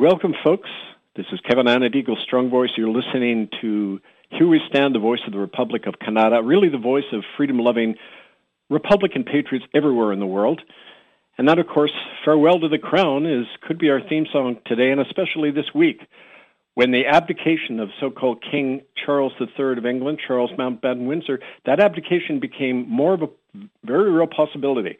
Welcome, folks. This is Kevin Annett, Eagle Strong Voice. You're listening to Here We Stand, the voice of the Republic of Canada, really the voice of freedom loving Republican patriots everywhere in the world. And that, of course, Farewell to the Crown is could be our theme song today, and especially this week, when the abdication of so-called King Charles III of England, Charles Mountbatten Windsor, that abdication became more of a very real possibility.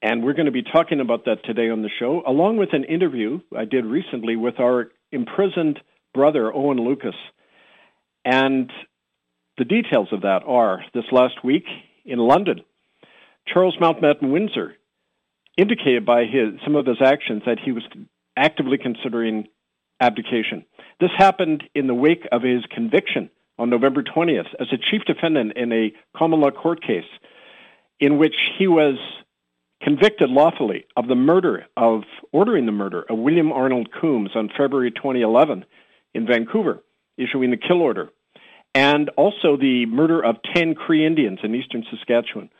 And we're going to be talking about that today on the show, along with an interview I did recently with our imprisoned brother, Owen Lucas. And the details of that are this last week in London, Charles Mountbatten Windsor indicated by his, some of his actions that he was actively considering abdication. This happened in the wake of his conviction on November 20th as a chief defendant in a common law court case in which he was convicted lawfully of the murder of ordering the murder of William Arnold Combes on February 2011 in Vancouver, issuing the kill order, and also the murder of 10 Cree Indians in eastern Saskatchewan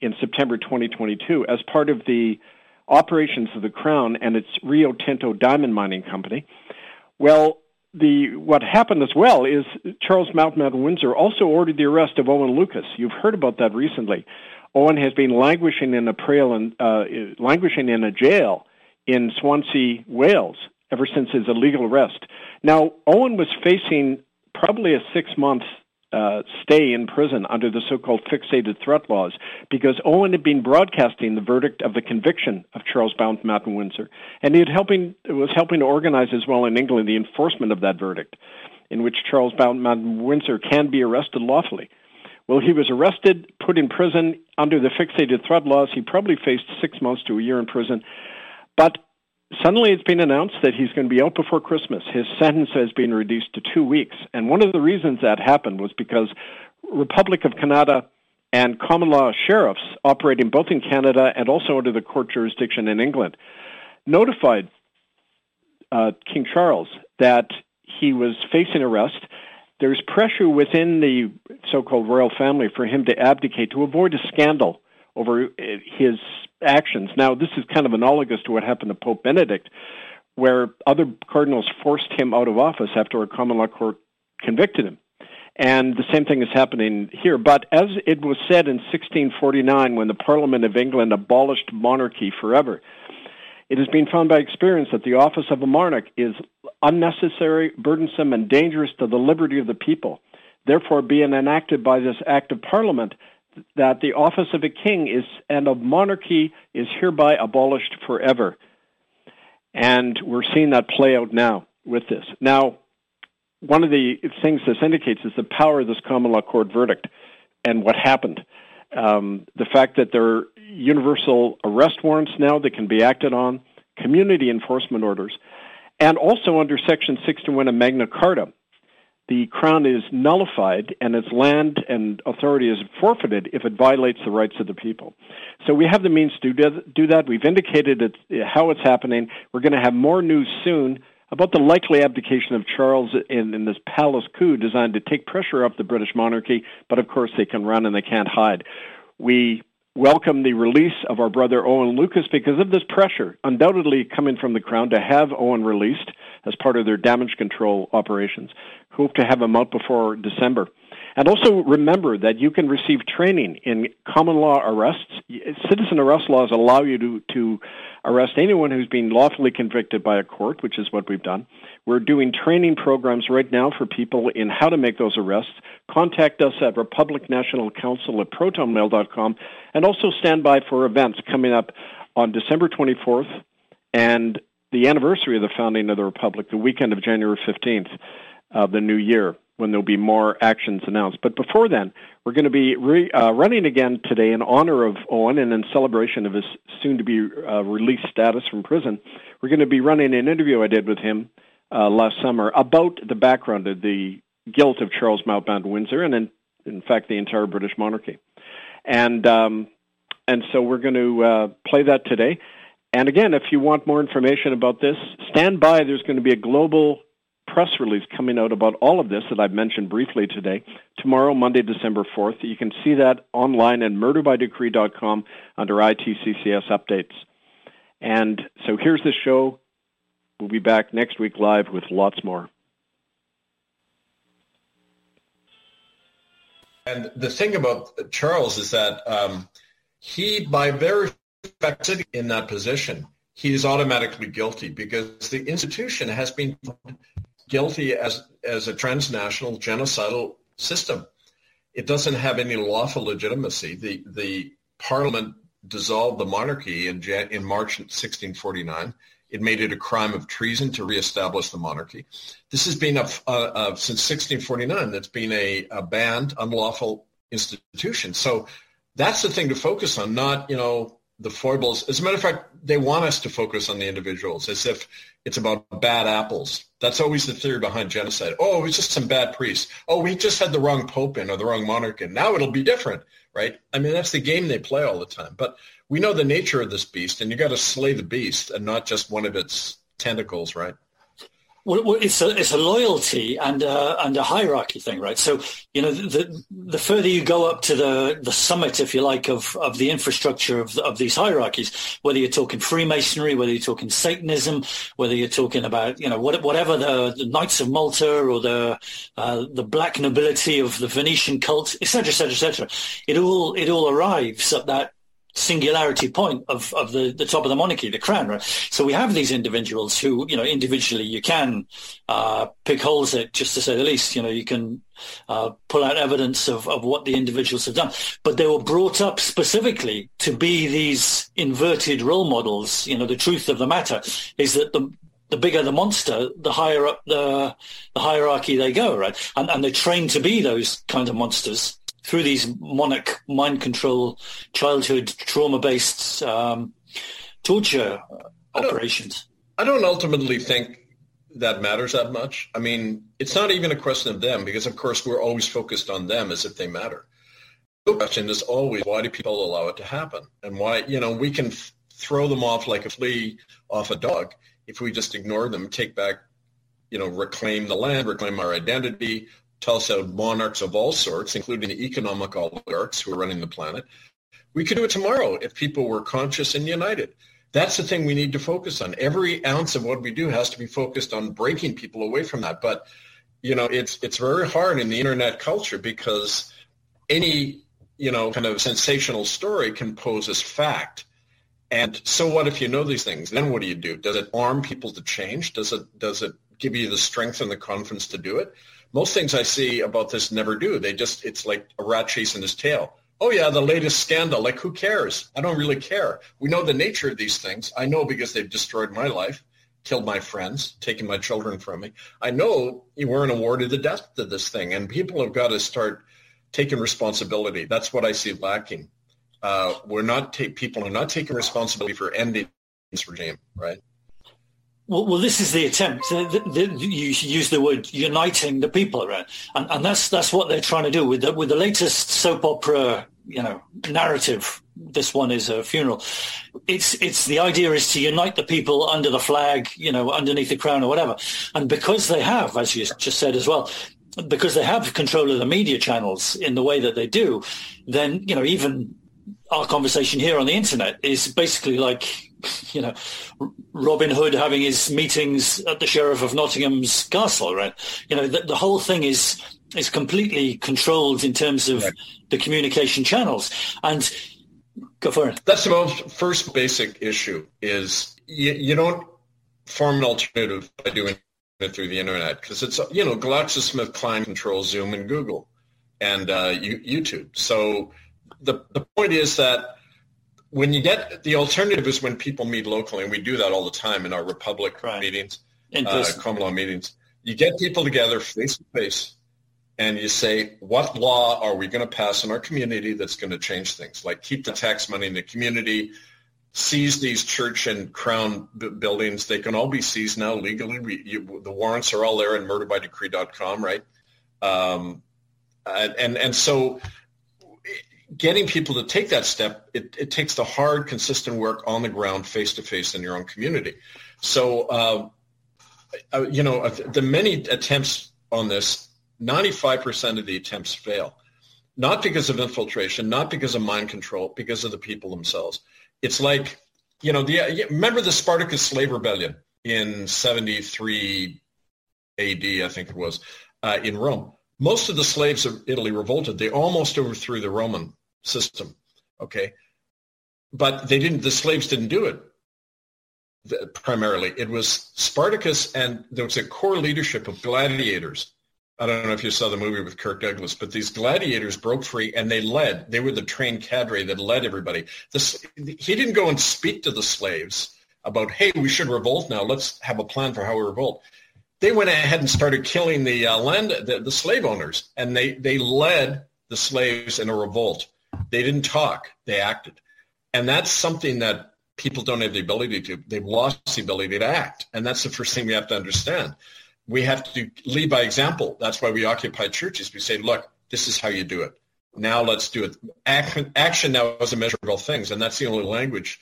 in September 2022 as part of the operations of the Crown and its Rio Tinto Diamond Mining Company. Well, the what happened as well is Charles Mountbatten Windsor also ordered the arrest of Owen Lucas. You've heard about that recently. Owen has been languishing in a prail and uh, languishing in a jail in Swansea, Wales, ever since his illegal arrest. Now, Owen was facing probably a six month uh, stay in prison under the so-called fixated threat laws because Owen had been broadcasting the verdict of the conviction of Charles Mountbatten Windsor, and he had helping was helping to organize as well in England the enforcement of that verdict, in which Charles Mountbatten Windsor can be arrested lawfully. Well, he was arrested, put in prison under the fixated threat laws. He probably faced six months to a year in prison, but suddenly it's been announced that he's going to be out before Christmas. His sentence has been reduced to two weeks. And one of the reasons that happened was because Republic of Canada and common law sheriffs operating both in Canada and also under the court jurisdiction in England notified uh, King Charles that he was facing arrest. There's pressure within the so-called royal family for him to abdicate to avoid a scandal over uh, his actions. Now, this is kind of analogous to what happened to Pope Benedict, where other cardinals forced him out of office after a common law court convicted him. And the same thing is happening here. But as it was said in 1649, when the Parliament of England abolished monarchy forever, it has been found by experience that the office of a monarch is unnecessary, burdensome, and dangerous to the liberty of the people. Therefore, being enacted by this Act of Parliament, that the office of a king is and of monarchy is hereby abolished forever. And we're seeing that play out now with this. Now, one of the things this indicates is the power of this common law court verdict and what happened. Um, the fact that there universal arrest warrants now that can be acted on, community enforcement orders, and also under Section 61 of Magna Carta, the crown is nullified and its land and authority is forfeited if it violates the rights of the people. So we have the means to do that. We've indicated how it's happening. We're going to have more news soon about the likely abdication of Charles in, in this palace coup designed to take pressure off the British monarchy, but of course they can run and they can't hide. We welcome the release of our brother Owen Lucas because of this pressure, undoubtedly coming from the Crown to have Owen released as part of their damage control operations. Hope to have him out before December. And also remember that you can receive training in common law arrests. Citizen arrest laws allow you to, to arrest anyone who's been lawfully convicted by a court, which is what we've done. We're doing training programs right now for people in how to make those arrests. Contact us at Republic National Council at protonmail.com and also stand by for events coming up on December 24th and the anniversary of the founding of the Republic, the weekend of January 15th of the new year when there'll be more actions announced. But before then, we're going to be re, uh, running again today in honor of Owen and in celebration of his soon to be uh, released status from prison. We're going to be running an interview I did with him uh, last summer about the background of the guilt of Charles Mountbatten Windsor and, in, in fact, the entire British monarchy. And um, and so we're going to uh, play that today. And again, if you want more information about this, stand by. There's going to be a global press release coming out about all of this that I've mentioned briefly today. Tomorrow, Monday, December 4th. You can see that online at murderbydecree.com under ITCCS updates. And so here's the show. We'll be back next week live with lots more. And the thing about Charles is that um, he, by very fact, sitting in that position, he is automatically guilty because the institution has been guilty as as a transnational genocidal system. It doesn't have any lawful legitimacy. The the parliament dissolved the monarchy in in March 1649. It made it a crime of treason to reestablish the monarchy. This has been a, a, a since 1649. That's been a, a banned, unlawful institution. So that's the thing to focus on, not you know the foibles. As a matter of fact, they want us to focus on the individuals as if it's about bad apples. That's always the theory behind genocide. Oh, it was just some bad priests. Oh, we just had the wrong pope in or the wrong monarch in. Now it'll be different, right? I mean, that's the game they play all the time. But we know the nature of this beast, and you got to slay the beast and not just one of its tentacles, right? Well, it's a it's a loyalty and a, and a hierarchy thing, right? So you know, the the further you go up to the the summit, if you like, of of the infrastructure of of these hierarchies, whether you're talking Freemasonry, whether you're talking Satanism, whether you're talking about you know what, whatever the, the Knights of Malta or the uh, the black nobility of the Venetian cult, etc., etc., etc., it all it all arrives at that singularity point of, of the, the top of the monarchy, the crown, right? So we have these individuals who, you know, individually you can uh, pick holes at, just to say the least. You know, you can uh, pull out evidence of, of what the individuals have done. But they were brought up specifically to be these inverted role models. You know, the truth of the matter is that the the bigger the monster, the higher up the, the hierarchy they go, right? And, and they're trained to be those kind of monsters through these monarch mind control, childhood trauma-based um, torture I operations. I don't ultimately think that matters that much. I mean, it's not even a question of them because, of course, we're always focused on them as if they matter. The question is always, why do people allow it to happen? And why, you know, we can f- throw them off like a flea off a dog if we just ignore them, take back, you know, reclaim the land, reclaim our identity, Tulsa monarchs of all sorts, including the economic oligarchs who are running the planet. We could do it tomorrow if people were conscious and united. That's the thing we need to focus on. Every ounce of what we do has to be focused on breaking people away from that. But you know, it's it's very hard in the internet culture because any you know kind of sensational story can pose as fact. And so what if you know these things? Then what do you do? Does it arm people to change? Does it does it give you the strength and the confidence to do it? Most things I see about this never do. They just, it's like a rat chasing his tail. Oh yeah, the latest scandal. Like who cares? I don't really care. We know the nature of these things. I know because they've destroyed my life, killed my friends, taken my children from me. I know you weren't awarded the death to this thing and people have got to start taking responsibility. That's what I see lacking. Uh, we're not, ta- people are not taking responsibility for ending this regime, right? Well, well, this is the attempt. The, the, you use the word uniting the people around, and, and that's that's what they're trying to do with the, with the latest soap opera, you know, narrative. This one is a funeral. It's it's the idea is to unite the people under the flag, you know, underneath the crown or whatever. And because they have, as you just said as well, because they have control of the media channels in the way that they do, then you know even our conversation here on the internet is basically like you know, Robin Hood having his meetings at the Sheriff of Nottingham's castle, right? You know, the, the whole thing is is completely controlled in terms of right. the communication channels. And go for it. That's the most first basic issue is you, you don't form an alternative by doing it through the internet because it's, you know, GlaxoSmithKline controls Zoom and Google and uh, YouTube. So the, the point is that when you get the alternative is when people meet locally, and we do that all the time in our Republic right. meetings, uh, common law meetings. You get people together face to face, and you say, "What law are we going to pass in our community that's going to change things? Like keep the tax money in the community." Seize these church and crown b- buildings. They can all be seized now legally. We, you, the warrants are all there in murderbydecree.com, right? Um, and, and and so getting people to take that step, it, it, takes the hard, consistent work on the ground, face to face in your own community. So, uh, uh, you know, the many attempts on this, 95% of the attempts fail. Not because of infiltration, not because of mind control, because of the people themselves. It's like, you know, the, remember the Spartacus slave rebellion? in 73 AD, I think it was, uh, in Rome. Most of the slaves of Italy revolted. They almost overthrew the Roman system. Okay. But they didn't, the slaves didn't do it primarily. It was Spartacus and there was a core leadership of gladiators. I don't know if you saw the movie with Kirk Douglas, but these gladiators broke free and they led. They were the trained cadre that led everybody. This, he didn't go and speak to the slaves about, hey, we should revolt now. Let's have a plan for how we revolt. They went ahead and started killing the uh, land, the, the slave owners, and they, they led the slaves in a revolt. They didn't talk. They acted. And that's something that people don't have the ability to. They've lost the ability to act. And that's the first thing we have to understand. We have to lead by example. That's why we occupy churches. We say, look, this is how you do it. Now let's do it. Action, action now is a measure of all things. And that's the only language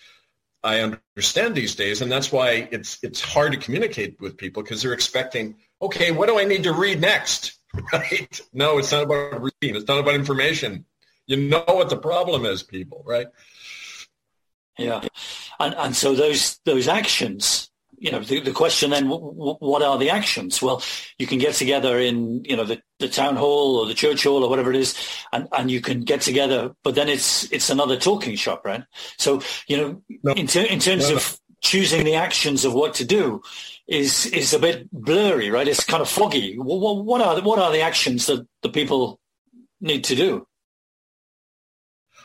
I understand these days. And that's why it's, it's hard to communicate with people because they're expecting, okay, what do I need to read next? Right? No, it's not about reading. It's not about information. You know what the problem is, people, right? Yeah, and and so those those actions, you know, the, the question then, w- what are the actions? Well, you can get together in you know the, the town hall or the church hall or whatever it is, and, and you can get together, but then it's it's another talking shop, right? So you know, no. in ter- in terms no, of choosing the actions of what to do, is is a bit blurry, right? It's kind of foggy. What, what are the, what are the actions that the people need to do?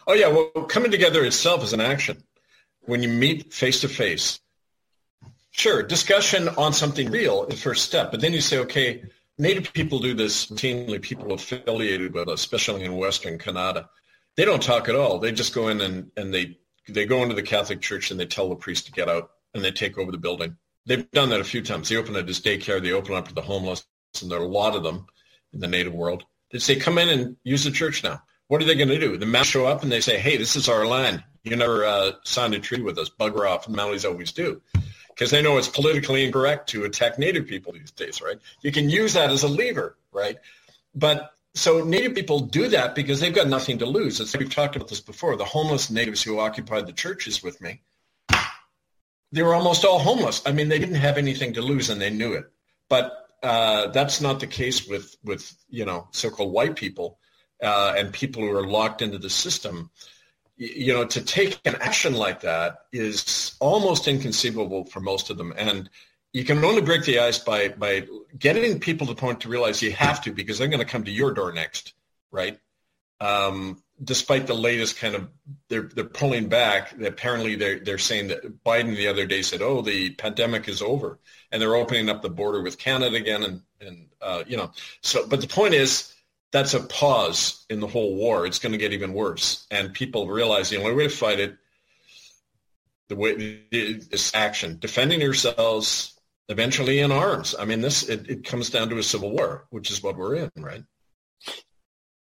Oh yeah, well, coming together itself is an action when you meet face to face, sure, discussion on something real is the first step. But then you say, okay, Native people do this routinely, people affiliated with us, especially in Western Canada. They don't talk at all. They just go in and, and they, they go into the Catholic Church and they tell the priest to get out and they take over the building. They've done that a few times. They open it as daycare. They open up for the homeless, and there are a lot of them in the Native world. They say, come in and use the church now. What are they going to do? The men show up and they say, hey, this is our land. You never uh, signed a treaty with us. Bugger off. And Mounties always do. Because they know it's politically incorrect to attack Native people these days, right? You can use that as a lever, right? But so Native people do that because they've got nothing to lose. It's, we've talked about this before. The homeless natives who occupied the churches with me, they were almost all homeless. I mean, they didn't have anything to lose and they knew it. But uh, that's not the case with, with you know, so-called white people uh, and people who are locked into the system you know, to take an action like that is almost inconceivable for most of them. And you can only break the ice by, by getting people to the point to realize you have to because they're going to come to your door next, right? Um, despite the latest kind of, they're, they're pulling back. Apparently they're, they're saying that Biden the other day said, oh, the pandemic is over. And they're opening up the border with Canada again. And, and uh, you know, so, but the point is, that's a pause in the whole war. It's going to get even worse. And people realize the only way to fight it, the way is action, defending yourselves, eventually in arms. I mean, this it, it comes down to a civil war, which is what we're in, right?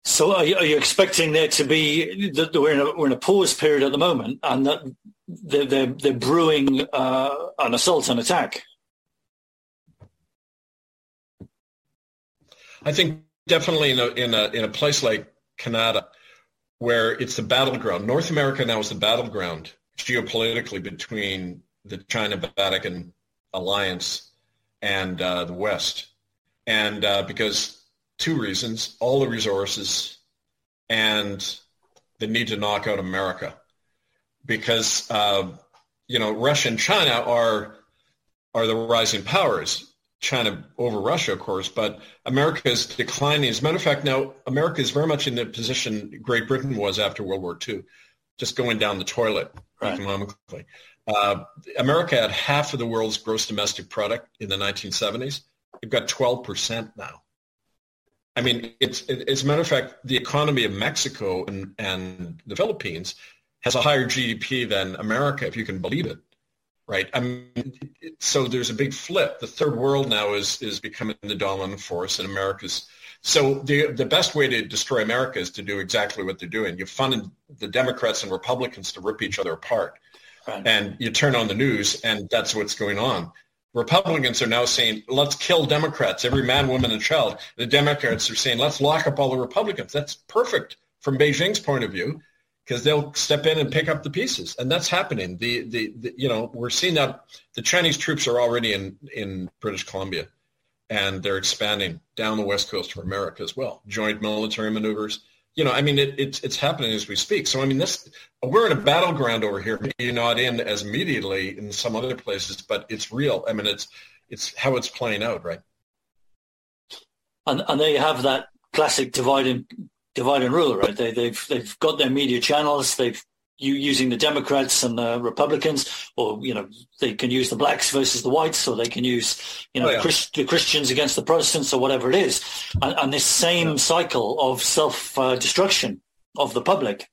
So, are you, are you expecting there to be that we're in a we're in a pause period at the moment, and that they're they're, they're brewing uh, an assault and attack? I think definitely in a, in a, in a place like Canada, where it's the battleground. North America now is the battleground geopolitically between the China-Vatican alliance and uh, the West. And uh, because two reasons, all the resources and the need to knock out America. Because, uh, you know, Russia and China are, are the rising powers. China over Russia, of course, but America is declining. As a matter of fact, now America is very much in the position Great Britain was after World War II, just going down the toilet right. economically. Uh, America had half of the world's gross domestic product in the 1970s. They've got 12% now. I mean, it's, it, as a matter of fact, the economy of Mexico and, and the Philippines has a higher GDP than America, if you can believe it right? I mean, so there's a big flip. The third world now is is becoming the dominant force, in America's. So the the best way to destroy America is to do exactly what they're doing. You fund the Democrats and Republicans to rip each other apart, right. and you turn on the news, and that's what's going on. Republicans are now saying, let's kill Democrats, every man, woman, and child. The Democrats are saying, let's lock up all the Republicans. That's perfect from Beijing's point of view because they'll step in and pick up the pieces, and that's happening. The, the, the you know we're seeing that the Chinese troops are already in in British Columbia, and they're expanding down the west coast of America as well. Joint military maneuvers. You know, I mean, it, it's it's happening as we speak. So I mean, this we're in a battleground over here. Maybe not in as immediately in some other places, but it's real. I mean, it's it's how it's playing out, right? And and there you have that classic divide and divide and rule, right? They, they've they've got their media channels. They've you using the Democrats and the Republicans, or you know they can use the blacks versus the whites, or they can use you know oh, yeah. Christ, the Christians against the Protestants, or whatever it is, and, and this same yeah. cycle of self uh, destruction of the public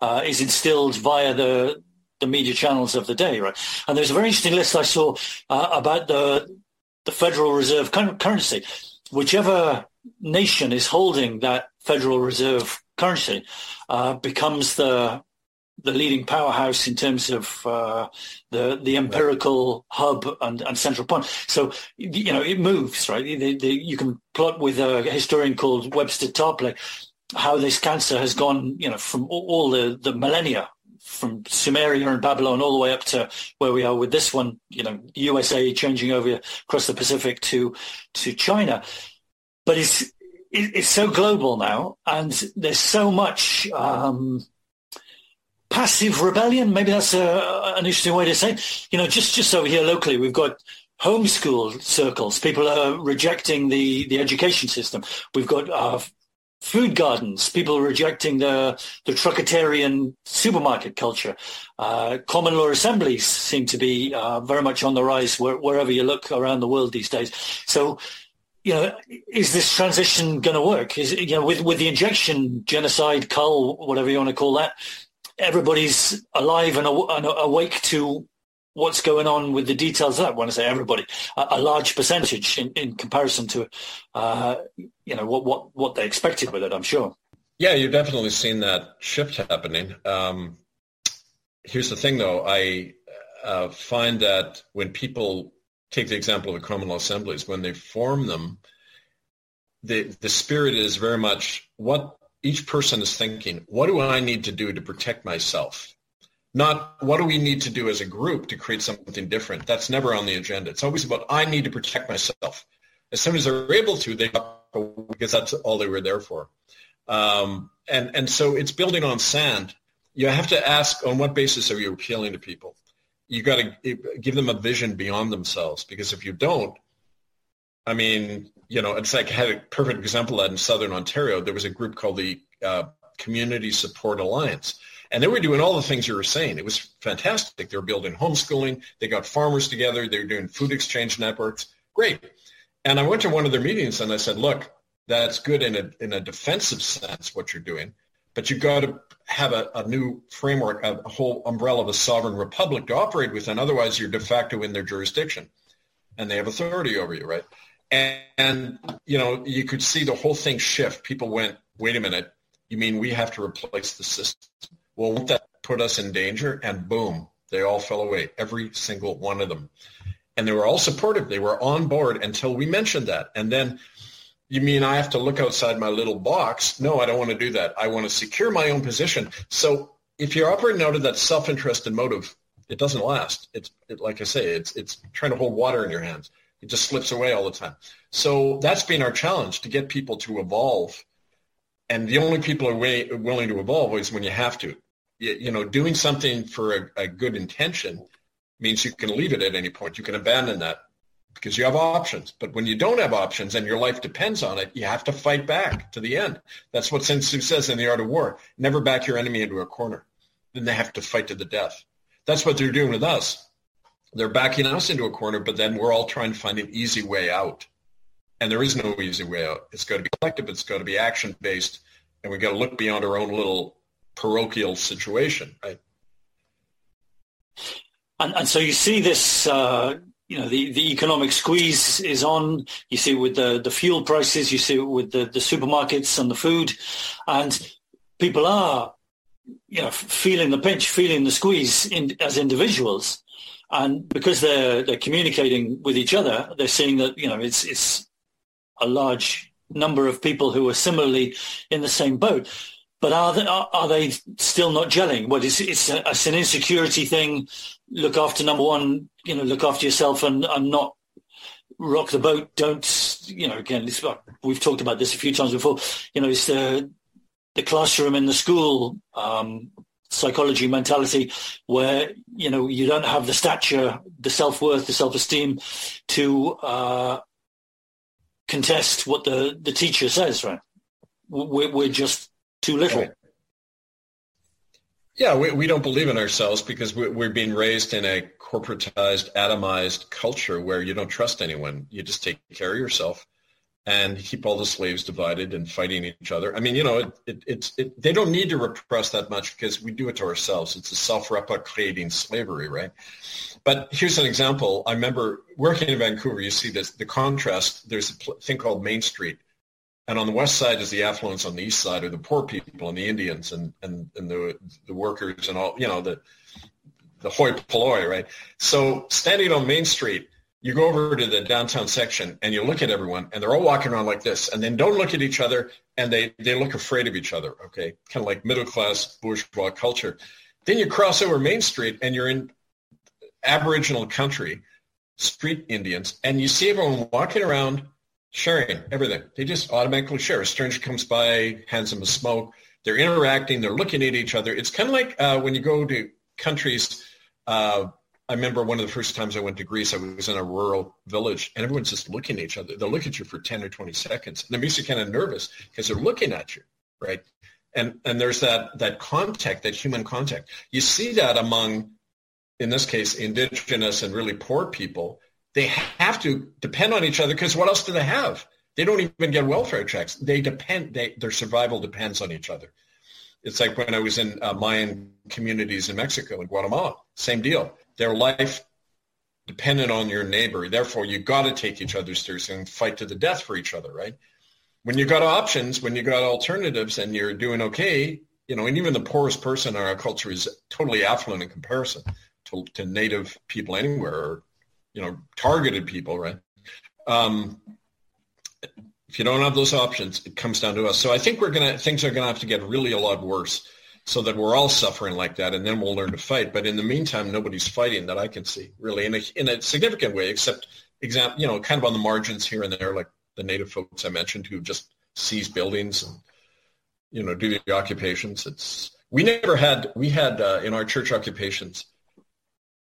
uh, is instilled via the the media channels of the day, right? And there's a very interesting list I saw uh, about the the Federal Reserve currency. Whichever nation is holding that Federal Reserve currency uh, becomes the the leading powerhouse in terms of uh, the the empirical hub and, and, central point. So you know it moves right. The, the, you can plot with a historian called Webster Tarpley how this cancer has gone. You know from all the the millennia from Sumeria and Babylon all the way up to where we are with this one. You know USA changing over across the Pacific to to China, but it's it's so global now, and there's so much um, passive rebellion. Maybe that's a, an interesting way to say. It. You know, just just over here locally, we've got homeschool circles. People are rejecting the the education system. We've got uh, food gardens. People are rejecting the the truckatarian supermarket culture. Uh, common law assemblies seem to be uh, very much on the rise where, wherever you look around the world these days. So you know, is this transition going to work? Is you know, with with the injection, genocide, cull, whatever you want to call that, everybody's alive and, aw- and awake to what's going on with the details of that. When I say everybody, a, a large percentage in, in comparison to, uh, you know, what what what they expected with it. I'm sure. Yeah, you've definitely seen that shift happening. Um, here's the thing, though. I uh, find that when people take the example of the common law assemblies, when they form them, the, the spirit is very much what each person is thinking, what do I need to do to protect myself? Not what do we need to do as a group to create something different. That's never on the agenda. It's always about I need to protect myself. As soon as they're able to, they because that's all they were there for. Um, and and so it's building on sand. You have to ask on what basis are you appealing to people? You got to give them a vision beyond themselves because if you don't, I mean, you know, it's like I had a perfect example that in Southern Ontario. There was a group called the uh, Community Support Alliance. And they were doing all the things you were saying. It was fantastic. They were building homeschooling. They got farmers together. They were doing food exchange networks. Great. And I went to one of their meetings and I said, look, that's good in a, in a defensive sense, what you're doing but you've got to have a, a new framework, a, whole umbrella of a sovereign republic to operate within. Otherwise, you're de facto in their jurisdiction, and they have authority over you, right? And, and you know, you could see the whole thing shift. People went, "Wait a minute, you mean we have to replace the system? Well, won't that put us in danger?" And boom, they all fell away, every single one of them. And they were all supportive. They were on board until we mentioned that, and then you mean I have to look outside my little box? No, I don't want to do that. I want to secure my own position. So if you're operating out of that self-interested motive, it doesn't last. It's it, like I say, it's it's trying to hold water in your hands. It just slips away all the time. So that's been our challenge to get people to evolve. And the only people are way, willing to evolve is when you have to. You, you know, doing something for a, a good intention means you can leave it at any point. You can abandon that because you have options. But when you don't have options and your life depends on it, you have to fight back to the end. That's what Sun Tzu says in The Art of War. Never back your enemy into a corner. Then they have to fight to the death. That's what they're doing with us. They're backing us into a corner, but then we're all trying to find an easy way out. And there is no easy way out. It's got to be collective. It's got to be action-based. And we've got to look beyond our own little parochial situation, right? And, and so you see this uh, you know, the, the economic squeeze is on. You see it with the, the fuel prices, you see it with the, the supermarkets and the food. And people are, you know, feeling the pinch, feeling the squeeze in, as individuals. And because they're, they're communicating with each other, they're seeing that, you know, it's, it's a large number of people who are similarly in the same boat. But are they, are, are they still not gelling? Well, it's, it's, a, it's, an insecurity thing. Look after number one, you know, look after yourself and, and not rock the boat. Don't, you know, again, this, we've talked about this a few times before. You know, it's the, the classroom in the school um, psychology mentality where, you know, you don't have the stature, the self-worth, the self-esteem to uh, contest what the, the teacher says, right? We're, we're just too little. Yeah, we, we don't believe in ourselves because we, we're being raised in a corporatized, atomized culture where you don't trust anyone. You just take care of yourself and keep all the slaves divided and fighting each other. I mean, you know, it, it, it's it, they don't need to repress that much because we do it to ourselves. It's a self-replicating slavery, right? But here's an example. I remember working in Vancouver. You see this the contrast. There's a thing called Main Street, and on the west side is the affluence. On the east side are the poor people and the Indians and and, and the the workers and all. You know the the hoi polloi, right? So standing on Main Street you go over to the downtown section and you look at everyone and they're all walking around like this and then don't look at each other and they, they look afraid of each other, okay? Kind of like middle class bourgeois culture. Then you cross over Main Street and you're in Aboriginal country, street Indians, and you see everyone walking around sharing everything. They just automatically share. A stranger comes by, hands them a smoke. They're interacting. They're looking at each other. It's kind of like uh, when you go to countries uh, I remember one of the first times I went to Greece, I was in a rural village and everyone's just looking at each other. They'll look at you for 10 or 20 seconds. And it makes you kind of nervous because they're looking at you, right? And, and there's that, that contact, that human contact. You see that among, in this case, indigenous and really poor people. They have to depend on each other because what else do they have? They don't even get welfare checks. They depend, they, their survival depends on each other. It's like when I was in uh, Mayan communities in Mexico and Guatemala, same deal their life dependent on your neighbor. Therefore, you got to take each other seriously and fight to the death for each other, right? When you got options, when you got alternatives and you're doing okay, you know, and even the poorest person in our culture is totally affluent in comparison to, to native people anywhere or, you know, targeted people, right? Um, if you don't have those options, it comes down to us. So I think we're to, things are to have to get really a lot worse so that we're all suffering like that, and then we'll learn to fight. But in the meantime, nobody's fighting that I can see really in a, in a significant way, except example, you know, kind of on the margins here and there, like the native folks I mentioned who just seize buildings and you know do the occupations. It's we never had we had uh, in our church occupations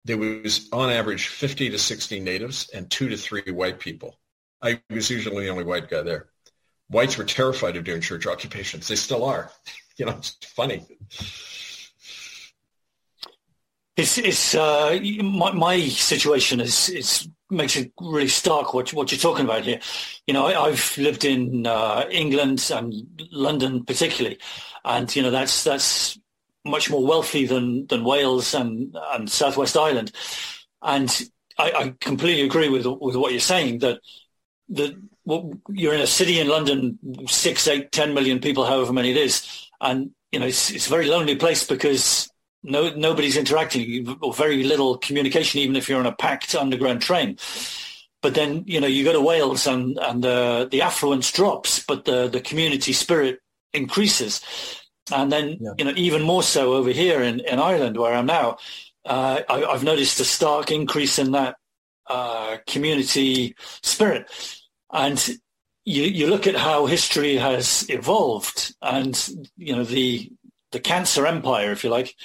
there was on average 50 to 60 natives and two to three white people. I was usually the only white guy there. Whites were terrified of doing church occupations. They still are you know, it's funny. It's it's uh, my my situation is is makes it really stark what what you're talking about here. You know, I, have lived in uh, England and London particularly, and you know that's that's much more wealthy than than Wales and and Southwest Ireland, and I, I completely agree with with what you're saying that that well, you're in a city in London, six, eight, ten million people, however many it is, and you know it's, it's a very lonely place because no nobody's interacting. Or very little communication, even if you're on a packed underground train. But then you know you go to Wales and and uh, the affluence drops, but the the community spirit increases, and then yeah. you know even more so over here in in Ireland where I'm now. Uh, I, have noticed a stark increase in that uh, community spirit, and you, you look at how history has evolved and, you know, the, the cancer empire, if you like,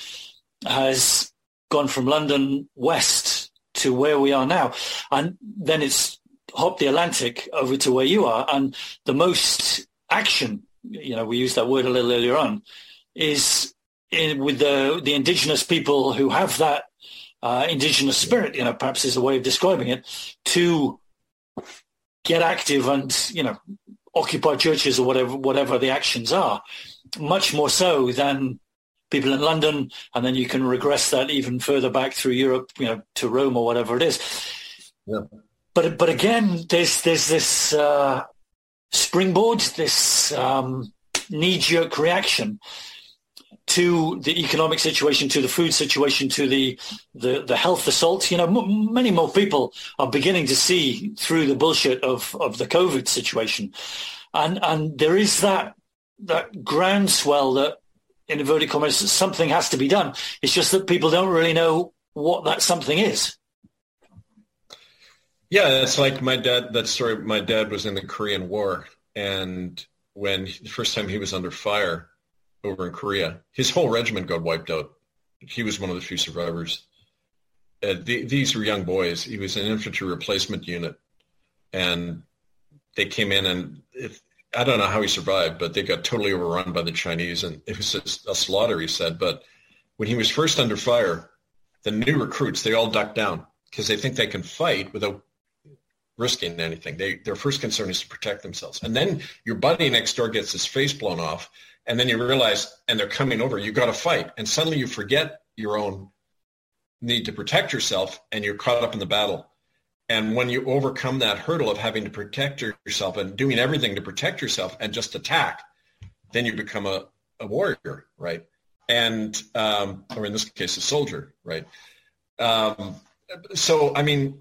has gone from London west to where we are now. And then it's hopped the Atlantic over to where you are. And the most action, you know, we used that word a little earlier on, is in, with the, the indigenous people who have that uh, indigenous spirit, you know, perhaps is a way of describing it, to get active and you know occupy churches or whatever whatever the actions are, much more so than people in London, and then you can regress that even further back through Europe, you know, to Rome or whatever it is. Yeah. But but again, there's there's this uh, springboard, this um, knee jerk reaction to the economic situation, to the food situation, to the the, the health assault. You know, m- many more people are beginning to see through the bullshit of, of the COVID situation, and and there is that that groundswell that in inverted commas something has to be done. It's just that people don't really know what that something is. Yeah, it's like my dad. That story. My dad was in the Korean War, and when the first time he was under fire over in Korea, his whole regiment got wiped out. He was one of the few survivors. Uh, the, these were young boys. He was an infantry replacement unit, and they came in and if, I don't know how he survived, but they got totally overrun by the Chinese, and it was a, a slaughter. He said, but when he was first under fire, the new recruits they all ducked down because they think they can fight without risking anything. They, their first concern is to protect themselves. And then your buddy next door gets his face blown off, and then you realize, and they're coming over, you got to fight. And suddenly you forget your own need to protect yourself, and you're caught up in the battle. And when you overcome that hurdle of having to protect yourself and doing everything to protect yourself and just attack, then you become a, a warrior, right? And, um, or in this case, a soldier, right? Um, so, I mean,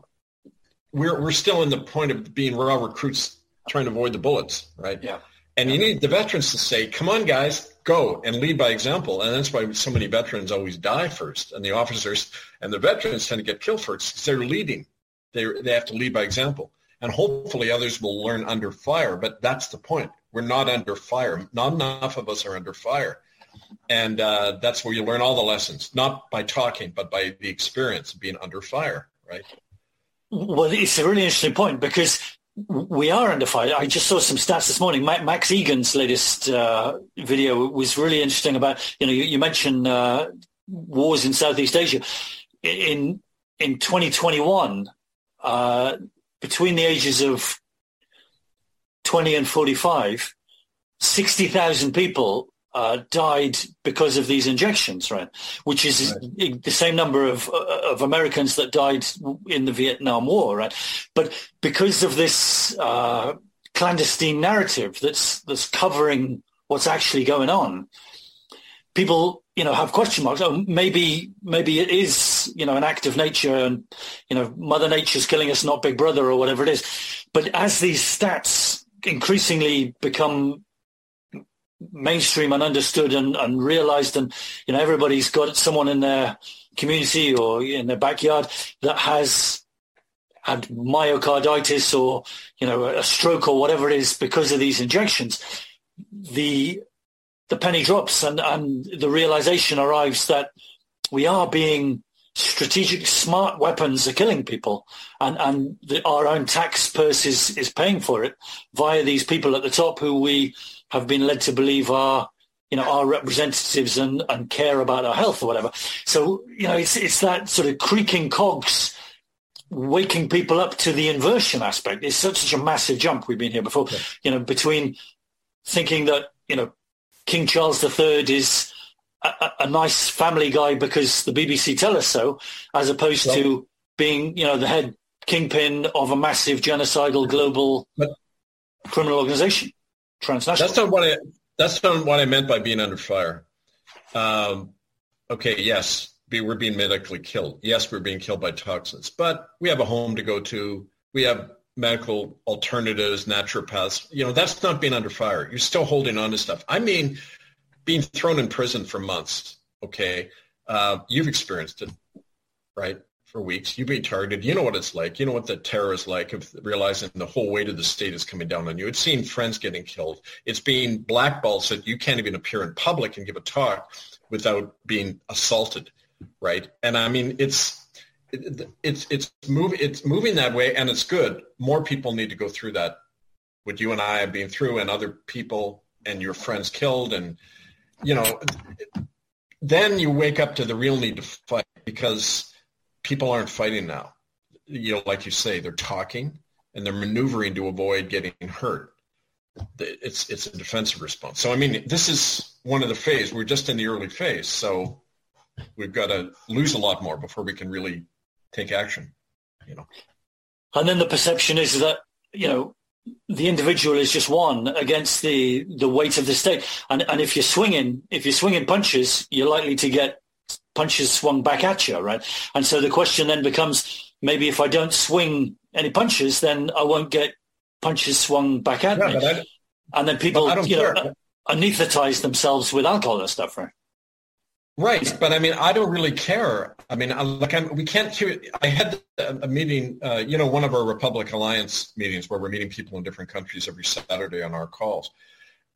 we're we're still in the point of being raw recruits trying to avoid the bullets, right? Yeah. And you need the veterans to say, "Come on, guys, go and lead by example." And that's why so many veterans always die first, and the officers and the veterans tend to get killed first because they're leading. They they have to lead by example, and hopefully others will learn under fire. But that's the point. We're not under fire. Not enough of us are under fire, and uh, that's where you learn all the lessons, not by talking, but by the experience of being under fire, right? Well, it's a really interesting point because we are under fire. I just saw some stats this morning. Max Igan's latest uh, video was really interesting about, you know, you, you mentioned uh, wars in Southeast Asia. In in 2021, uh, between the ages of 20 and 45, 60,000 people uh, died because of these injections, right? Which is right. the same number of of Americans that died in the Vietnam War, right? But because of this uh, clandestine narrative that's that's covering what's actually going on, people, you know, have question marks. Oh, maybe maybe it is, you know, an act of nature, and you know, Mother Nature's killing us, not Big Brother or whatever it is. But as these stats increasingly become mainstream and understood and, and realized and you know everybody's got someone in their community or in their backyard that has had myocarditis or you know a stroke or whatever it is because of these injections. The the penny drops and and the realization arrives that we are being strategic smart weapons are killing people and and the, our own tax purse is is paying for it via these people at the top who we have been led to believe are you know our representatives and and care about our health or whatever. So you know it's it's that sort of creaking cogs waking people up to the inversion aspect. It's such, such a massive jump we've been here before. Yeah. you know between thinking that you know king charles iii is a, a, nice family guy because the bbc tell us so as opposed well, to being you know the head kingpin of a massive genocidal global but, criminal organization transnational. That's not what I. That's not what I meant by being under fire. Um, okay, yes, we're being medically killed. Yes, we're being killed by toxins, but we have a home to go to. We have medical alternatives, naturopaths. You know, that's not being under fire. You're still holding on to stuff. I mean, being thrown in prison for months. Okay, uh, you've experienced it, right? For weeks. You've been targeted. You know what it's like. You know what the terror is like of realizing the whole weight of the state is coming down on you. It's seeing friends getting killed. It's being blackballed so you can't even appear in public and give a talk without being assaulted, right? And I mean, it's it's it's moving it's moving that way, and it's good. More people need to go through that. What you and I have been through, and other people and your friends killed, and you know, then you wake up to the real need to fight because people aren't fighting now. You know, like you say, they're talking and they're maneuvering to avoid getting hurt. It's it's a defensive response. So I mean, this is one of the phase. We're just in the early phase, so we've got to lose a lot more before we can really take action. You know. And then the perception is that you know the individual is just one against the the weight of the state. And and if you're swinging, if you're swinging punches, you're likely to get punches swung back at you, right? And so the question then becomes, maybe if I don't swing any punches, then I won't get punches swung back at yeah, me. and then people, you know, anesthetize themselves with alcohol and stuff, right? Right, but I mean, I don't really care. I mean, like, I'm, we can't hear. I had a meeting, uh, you know, one of our Republic Alliance meetings where we're meeting people in different countries every Saturday on our calls.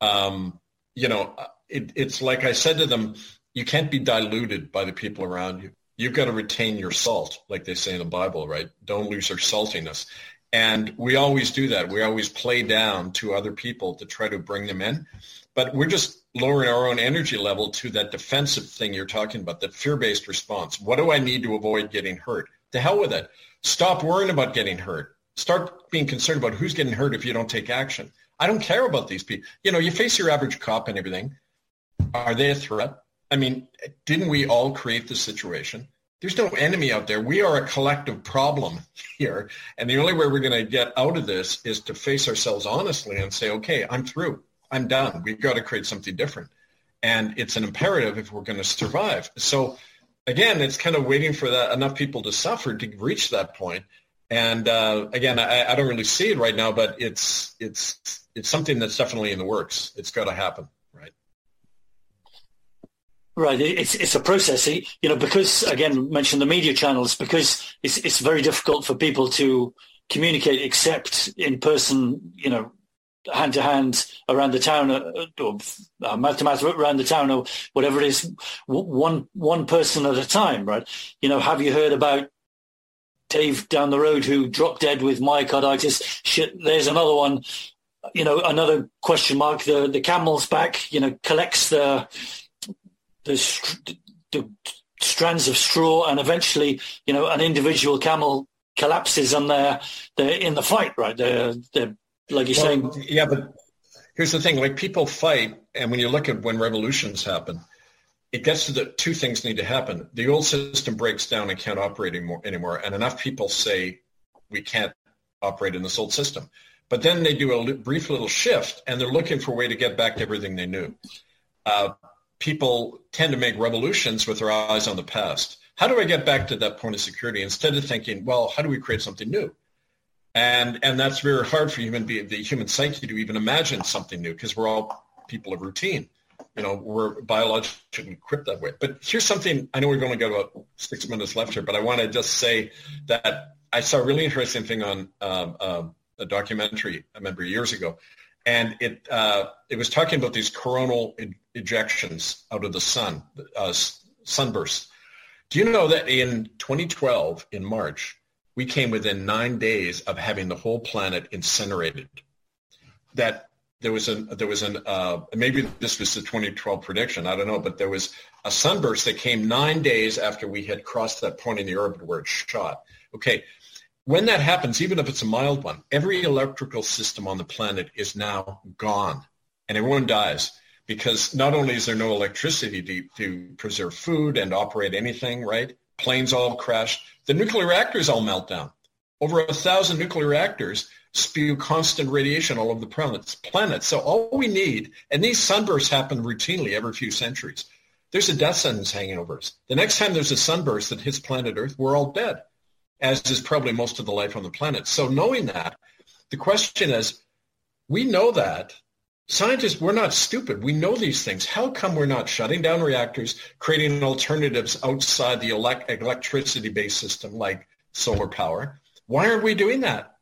Um, you know, it, it's like I said to them, you can't be diluted by the people around you. You've got to retain your salt, like they say in the Bible, right? Don't lose your saltiness. And we always do that. We always play down to other people to try to bring them in. But we're just lowering our own energy level to that defensive thing you're talking about, that fear-based response. What do I need to avoid getting hurt? To hell with it. Stop worrying about getting hurt. Start being concerned about who's getting hurt if you don't take action. I don't care about these people. You know, you face your average cop and everything. Are they a threat? I mean, didn't we all create this situation? There's no enemy out there. We are a collective problem here. And the only way we're going to get out of this is to face ourselves honestly and say, okay, I'm through. I'm done. We've got to create something different. And it's an imperative if we're going to survive. So again, it's kind of waiting for that, enough people to suffer to reach that point. And uh, again, I, I, don't really see it right now, but it's it's it's something that's definitely in the works. It's got to happen, right? It's it's a process, you know, because again, mention the media channels because it's it's very difficult for people to communicate except in person, you know, hand to hand around the town uh, or uh, mouth to mouth around the town or whatever it is, one one person at a time, right? You know, have you heard about Dave down the road who dropped dead with myocarditis? Shit, there's another one. You know, another question mark. The the camel's back. You know, collects the the, the strands of straw, and eventually, you know, an individual camel collapses and they're they're in the fight, right? They're they're like you're well, saying. Yeah, but here's the thing: like people fight, and when you look at when revolutions happen, it gets to the two things need to happen. The old system breaks down and can't operate anymore, anymore, and enough people say we can't operate in this old system. But then they do a brief little shift, and they're looking for a way to get back to everything they knew. Uh, people tend to make revolutions with their eyes on the past. How do I get back to that point of security instead of thinking, well, how do we create something new? and and that's very hard for human the human psyche to even imagine something new because we're all people of routine you know we're biologically equipped that way but here's something i know we've only got about six minutes left here but i want to just say that i saw a really interesting thing on um, um, a documentary i remember years ago and it uh, it was talking about these coronal ejections out of the sun uh, sunbursts do you know that in 2012 in march we came within nine days of having the whole planet incinerated. That there was an there was an uh, maybe this was the 2012 prediction. I don't know, but there was a sunburst that came nine days after we had crossed that point in the orbit where it shot. Okay, when that happens, even if it's a mild one, every electrical system on the planet is now gone, and everyone dies because not only is there no electricity to, to preserve food and operate anything, right? Planes all crash. The nuclear reactors all melt down. Over a thousand nuclear reactors spew constant radiation all over the planets. Planet. So all we need, and these sunbursts happen routinely every few centuries. There's a death sentence hanging over us. The next time there's a sunburst that hits planet Earth, we're all dead, as is probably most of the life on the planet. So knowing that, the question is, we know that Scientists, we're not stupid. We know these things. How come we're not shutting down reactors, creating alternatives outside the elect- electricity-based system like solar power? Why aren't we doing that?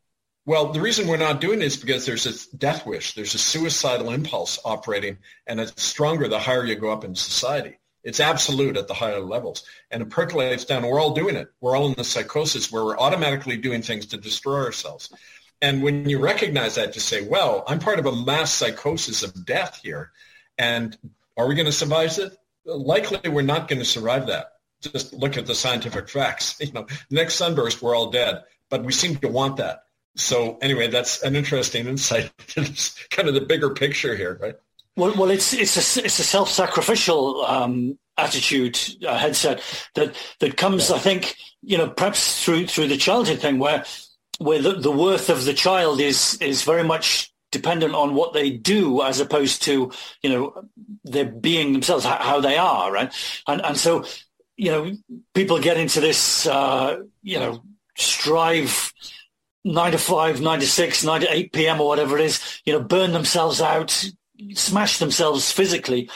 Well, the reason we're not doing it is because there's this death wish. There's a suicidal impulse operating, and it's stronger the higher you go up in society. It's absolute at the higher levels. And it percolates down. We're all doing it. We're all in the psychosis where we're automatically doing things to destroy ourselves. And when you recognize that, to say, well, I'm part of a mass psychosis of death here. And are we going to survive it? Likely we're not going to survive that. Just look at the scientific facts. You know, next sunburst, we're all dead. But we seem to want that. So anyway, that's an interesting insight It's kind of the bigger picture here, right? Well, well, it's it's a it's a self-sacrificial um, attitude uh, headset that that comes, yeah. I think, you know, perhaps through through the childhood thing where where the, the worth of the child is is very much dependent on what they do as opposed to you know their being themselves how they are right and and so you know people get into this uh, you know strive nine to five nine to six nine to eight p.m or whatever it is you know burn themselves out smash themselves physically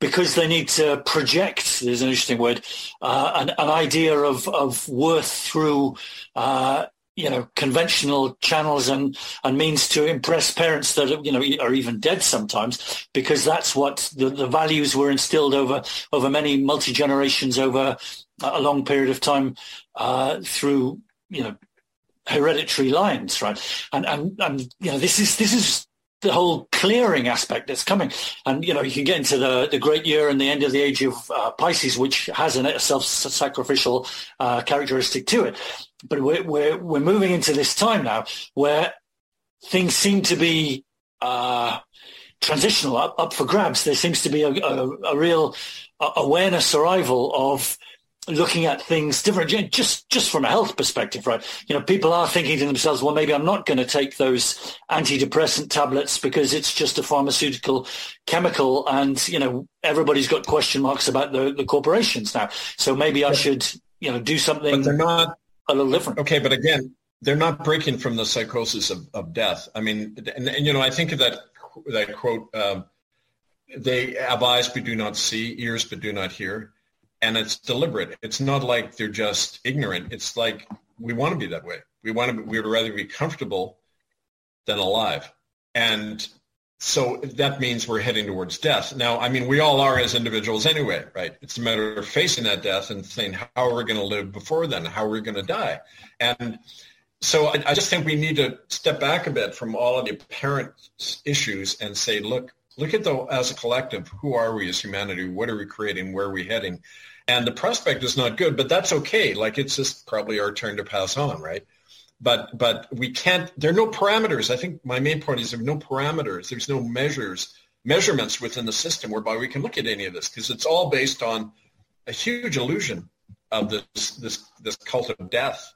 because they need to project, there's an interesting word, uh, an, an, idea of, of worth through, uh, you know, conventional channels and, and means to impress parents that, you know, are even dead sometimes, because that's what the, the values were instilled over, over many multi-generations over a long period of time uh, through, you know, hereditary lines, right? And, and, and, you know, this is, this is the whole clearing aspect that's coming. And, you know, you can get into the, the great year and the end of the age of uh, Pisces, which has a self-sacrificial uh, characteristic to it. But we're, we're, we're moving into this time now where things seem to be uh, transitional, up, up for grabs. There seems to be a, a, a real uh, awareness arrival of looking at things different, just just from a health perspective, right? You know, people are thinking to themselves, well, maybe I'm not going to take those antidepressant tablets because it's just a pharmaceutical chemical, and you know, everybody's got question marks about the, the corporations now. So maybe I should, you know, do something. But they're not a little different. Okay, but again, they're not breaking from the psychosis of, of death. I mean, and, and you know, I think of that that quote. Um, they have eyes but do not see, ears but do not hear and it's deliberate. It's not like they're just ignorant. It's like we want to be that way. We want to. Be, We would rather be comfortable than alive, and so that means we're heading towards death. Now, I mean, we all are as individuals anyway, right? It's a matter of facing that death and saying, how are we going to live before then? How are we going to die? And so I, I just think we need to step back a bit from all of the apparent issues and say, look, look at the as a collective, who are we as humanity? What are we creating? Where are we heading? and the prospect is not good, but that's okay. Like it's just probably our turn to pass on, right? But but we can't. There are no parameters. I think my main point is there are no parameters. There's no measures measurements within the system whereby we can look at any of this because it's all based on a huge illusion of this this this cult of death,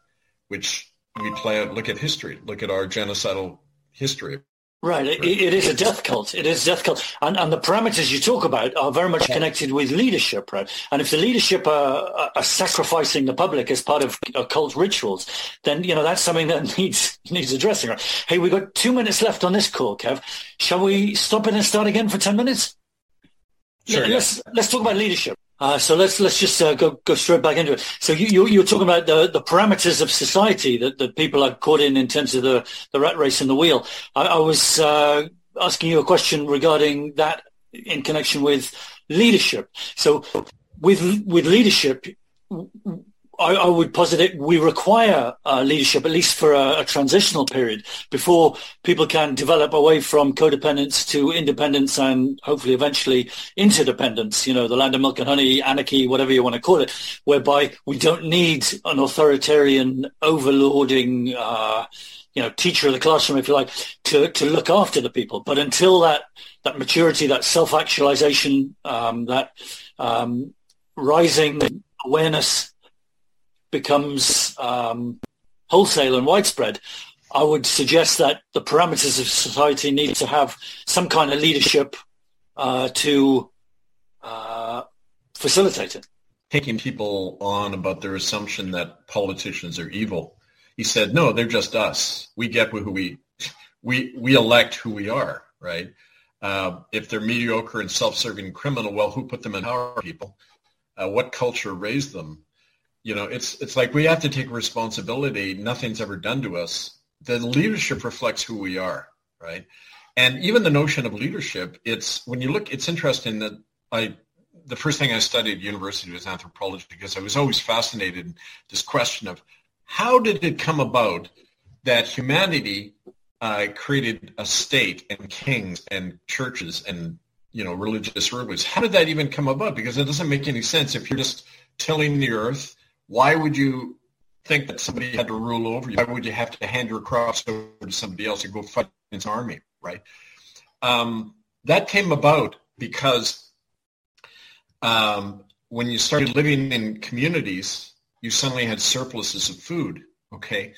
which we play. Look at history. Look at our genocidal history Right. It, it is a death cult. It is a death cult. And, and the parameters you talk about are very much connected with leadership, right? And if the leadership are, are sacrificing the public as part of cult rituals, then, you know, that's something that needs, needs addressing, right? Hey, we've got two minutes left on this call, Kev. Shall we stop it and start again for 10 minutes? Sure. Let's, yeah. let's talk about leadership. Uh, so let's let's just uh, go go straight back into it. So you, you you're talking about the, the parameters of society that, that people are caught in in terms of the, the rat race and the wheel. I, I was uh, asking you a question regarding that in connection with leadership. So with with leadership, I, I, would posit it, we require uh, leadership, at least for a, a, transitional period, before people can develop away from codependence to independence and hopefully eventually interdependence, you know, the land of milk and honey, anarchy, whatever you want to call it, whereby we don't need an authoritarian, overlording, uh, you know, teacher of the classroom, if you like, to, to look after the people. But until that, that maturity, that self-actualization, um, that um, rising awareness becomes um, wholesale and widespread, I would suggest that the parameters of society need to have some kind of leadership uh, to uh, facilitate it. Taking people on about their assumption that politicians are evil, he said, "No, they're just us. We get who we we we elect who we are, right? Uh, if they're mediocre and self-serving criminal, well, who put them in power? People. Uh, what culture raised them? You know, it's it's like we have to take responsibility. Nothing's ever done to us. The leadership reflects who we are, right? And even the notion of leadership, it's when you look, it's interesting that I the first thing I studied at university was anthropology because I was always fascinated in this question of how did it come about that humanity uh, created a state and kings and churches and you know religious rulers. How did that even come about? Because it doesn't make any sense if you're just tilling the earth why would you think that somebody had to rule over you? Why would you have to hand your crops over to somebody else and go fight an army, right? Um, that came about because um, when you started living in communities, you suddenly had surpluses of food, okay?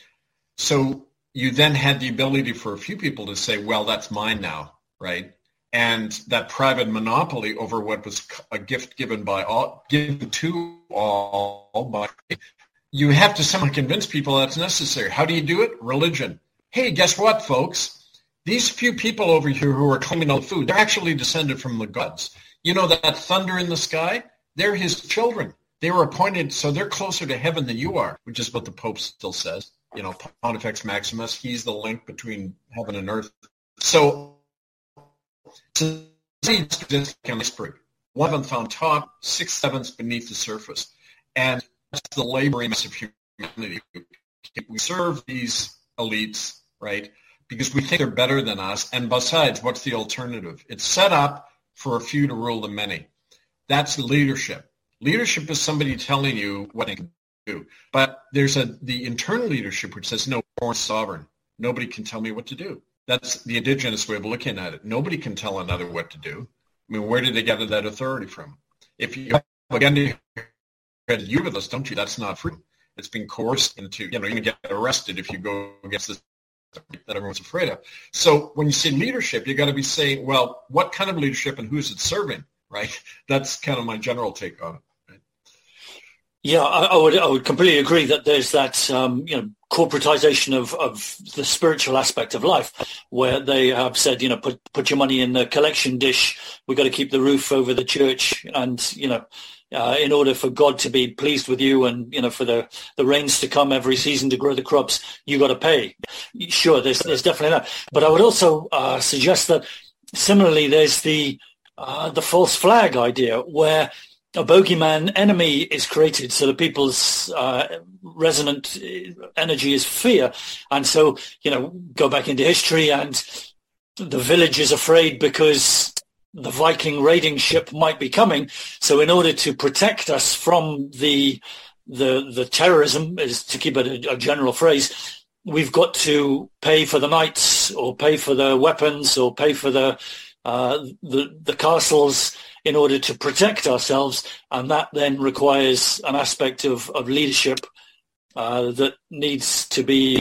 So you then had the ability for a few people to say, well, that's mine now, right? And that private monopoly over what was a gift given by all, given to all by, you have to somehow convince people that's necessary. How do you do it? Religion. Hey, guess what, folks? these few people over here who are claiming all the food, they're actually descended from the gods. You know that thunder in the sky? They're his children. They were appointed, so they're closer to heaven than you are, which is what the Pope still says. You know, Pontifex Maximus, he's the link between heaven and earth. So, so iceberg. One of them found top, six sevenths beneath the surface. And that's the laboring mass of humanity. We serve these elites, right? because we think they're better than us. And besides, what's the alternative? It's set up for a few to rule the many. That's leadership. Leadership is somebody telling you what they can do. But there's a the internal leadership which says, no, born sovereign. Nobody can tell me what to do. That's the indigenous way of looking at it. Nobody can tell another what to do. I mean, where did they get that authority from? If you again you with us, don't you? That's not freedom. It's being coerced into, you know, you can get arrested if you go against this that everyone's afraid of. So when you say leadership, you got to be saying, well, what kind of leadership and who's it serving, right? That's kind of my general take on it. Yeah, I, I, would I would completely agree that there's that um, you know corporatization of, of the spiritual aspect of life, where they have said you know put put your money in the collection dish. We've got to keep the roof over the church, and you know uh, in order for God to be pleased with you and, you know, for the, the rains to come every season to grow the crops, you got to pay. Sure, there's, there's definitely that. But I would also uh, suggest that similarly, there's the, uh, the false flag idea where a bogeyman enemy is created so the people's uh, resonant energy is fear. And so, you know, go back into history and the village is afraid because the Viking raiding ship might be coming. So in order to protect us from the the the terrorism, is to keep it a, a general phrase, we've got to pay for the knights or pay for the weapons or pay for the uh, the the castles in order to protect ourselves, and that then requires an aspect of of leadership uh, that needs to be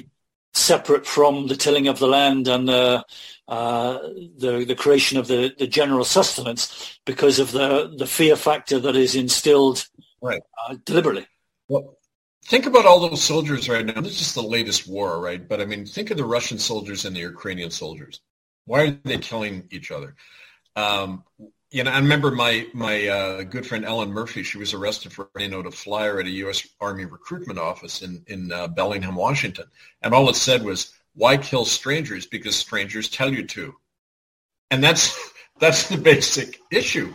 separate from the tilling of the land and uh, uh, the the creation of the, the general sustenance because of the the fear factor that is instilled right uh, deliberately. Well, think about all those soldiers right now. This is the latest war, right? But I mean, think of the Russian soldiers and the Ukrainian soldiers. Why are they killing each other? Um, you know, I remember my my uh, good friend Ellen Murphy. She was arrested for running out a flyer at a U.S. Army recruitment office in in uh, Bellingham, Washington, and all it said was why kill strangers? Because strangers tell you to. And that's that's the basic issue.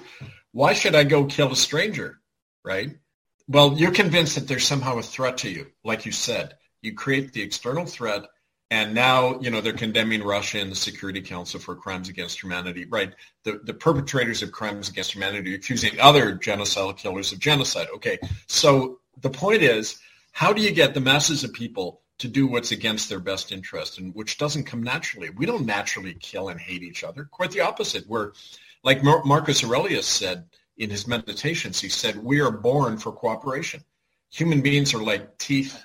Why should I go kill a stranger? Right? Well, you're convinced that there's somehow a threat to you, like you said. You create the external threat, and now you know they're condemning Russia and the Security Council for crimes against humanity. Right? The the perpetrators of crimes against humanity accusing other genocidal killers of genocide. Okay, so the point is, how do you get the masses of people to do what's against their best interest and which doesn't come naturally. We don't naturally kill and hate each other. Quite the opposite. We're like Marcus Aurelius said in his meditations, he said, we are born for cooperation. Human beings are like teeth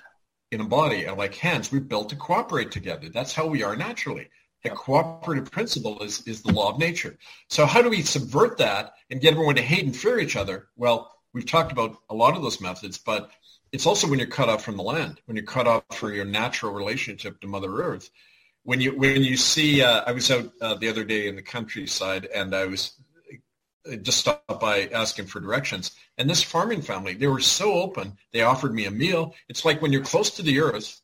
in a body and like hands. We're built to cooperate together. That's how we are naturally. The cooperative principle is, is the law of nature. So how do we subvert that and get everyone to hate and fear each other? Well, we've talked about a lot of those methods, but it's also when you're cut off from the land, when you're cut off from your natural relationship to Mother Earth. When you when you see, uh, I was out uh, the other day in the countryside, and I was just stopped by asking for directions. And this farming family, they were so open. They offered me a meal. It's like when you're close to the earth,